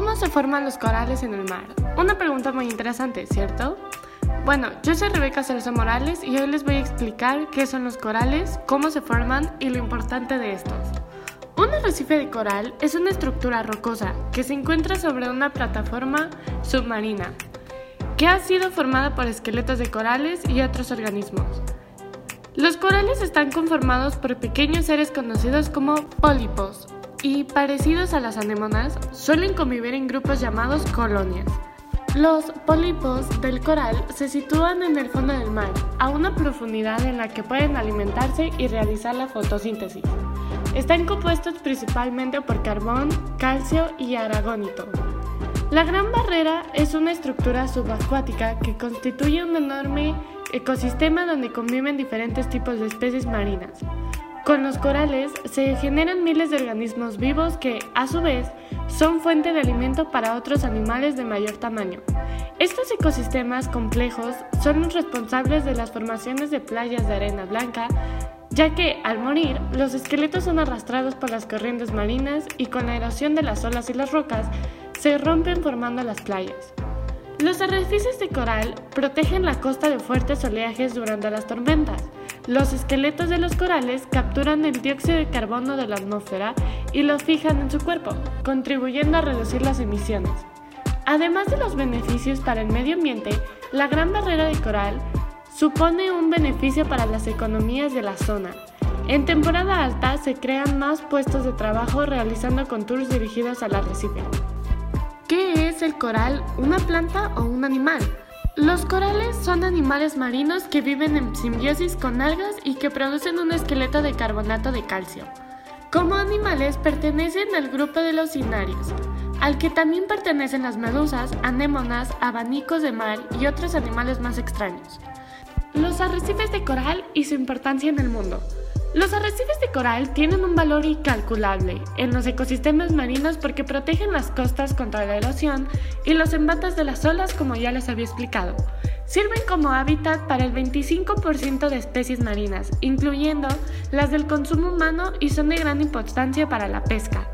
¿Cómo se forman los corales en el mar? Una pregunta muy interesante, ¿cierto? Bueno, yo soy Rebeca Cerezo Morales y hoy les voy a explicar qué son los corales, cómo se forman y lo importante de estos. Un arrecife de coral es una estructura rocosa que se encuentra sobre una plataforma submarina que ha sido formada por esqueletos de corales y otros organismos. Los corales están conformados por pequeños seres conocidos como pólipos y parecidos a las anémonas, suelen convivir en grupos llamados colonias. Los pólipos del coral se sitúan en el fondo del mar, a una profundidad en la que pueden alimentarse y realizar la fotosíntesis. Están compuestos principalmente por carbón, calcio y aragónito. La Gran Barrera es una estructura subacuática que constituye un enorme ecosistema donde conviven diferentes tipos de especies marinas. Con los corales se generan miles de organismos vivos que, a su vez, son fuente de alimento para otros animales de mayor tamaño. Estos ecosistemas complejos son los responsables de las formaciones de playas de arena blanca, ya que, al morir, los esqueletos son arrastrados por las corrientes marinas y con la erosión de las olas y las rocas se rompen formando las playas. Los arrecifes de coral protegen la costa de fuertes oleajes durante las tormentas. Los esqueletos de los corales capturan el dióxido de carbono de la atmósfera y lo fijan en su cuerpo, contribuyendo a reducir las emisiones. Además de los beneficios para el medio ambiente, la gran barrera de coral supone un beneficio para las economías de la zona. En temporada alta se crean más puestos de trabajo realizando tours dirigidos al arrecife. ¿Qué es el coral? ¿Una planta o un animal? Los corales son animales marinos que viven en simbiosis con algas y que producen un esqueleto de carbonato de calcio. Como animales pertenecen al grupo de los cinarios, al que también pertenecen las medusas, anémonas, abanicos de mar y otros animales más extraños. Los arrecifes de coral y su importancia en el mundo. Los arrecifes de coral tienen un valor incalculable en los ecosistemas marinos porque protegen las costas contra la erosión y los embates de las olas como ya les había explicado. Sirven como hábitat para el 25% de especies marinas, incluyendo las del consumo humano y son de gran importancia para la pesca.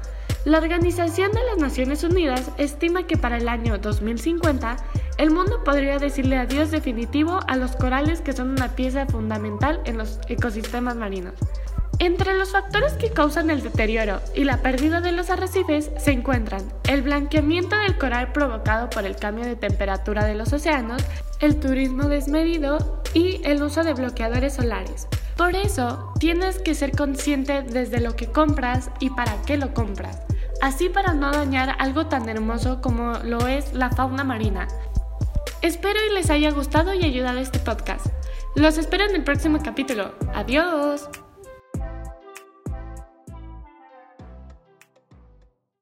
La Organización de las Naciones Unidas estima que para el año 2050 el mundo podría decirle adiós definitivo a los corales que son una pieza fundamental en los ecosistemas marinos. Entre los factores que causan el deterioro y la pérdida de los arrecifes se encuentran el blanqueamiento del coral provocado por el cambio de temperatura de los océanos, el turismo desmedido y el uso de bloqueadores solares. Por eso, tienes que ser consciente desde lo que compras y para qué lo compras así para no dañar algo tan hermoso como lo es la fauna marina. Espero y les haya gustado y ayudado este podcast. Los espero en el próximo capítulo. Adiós.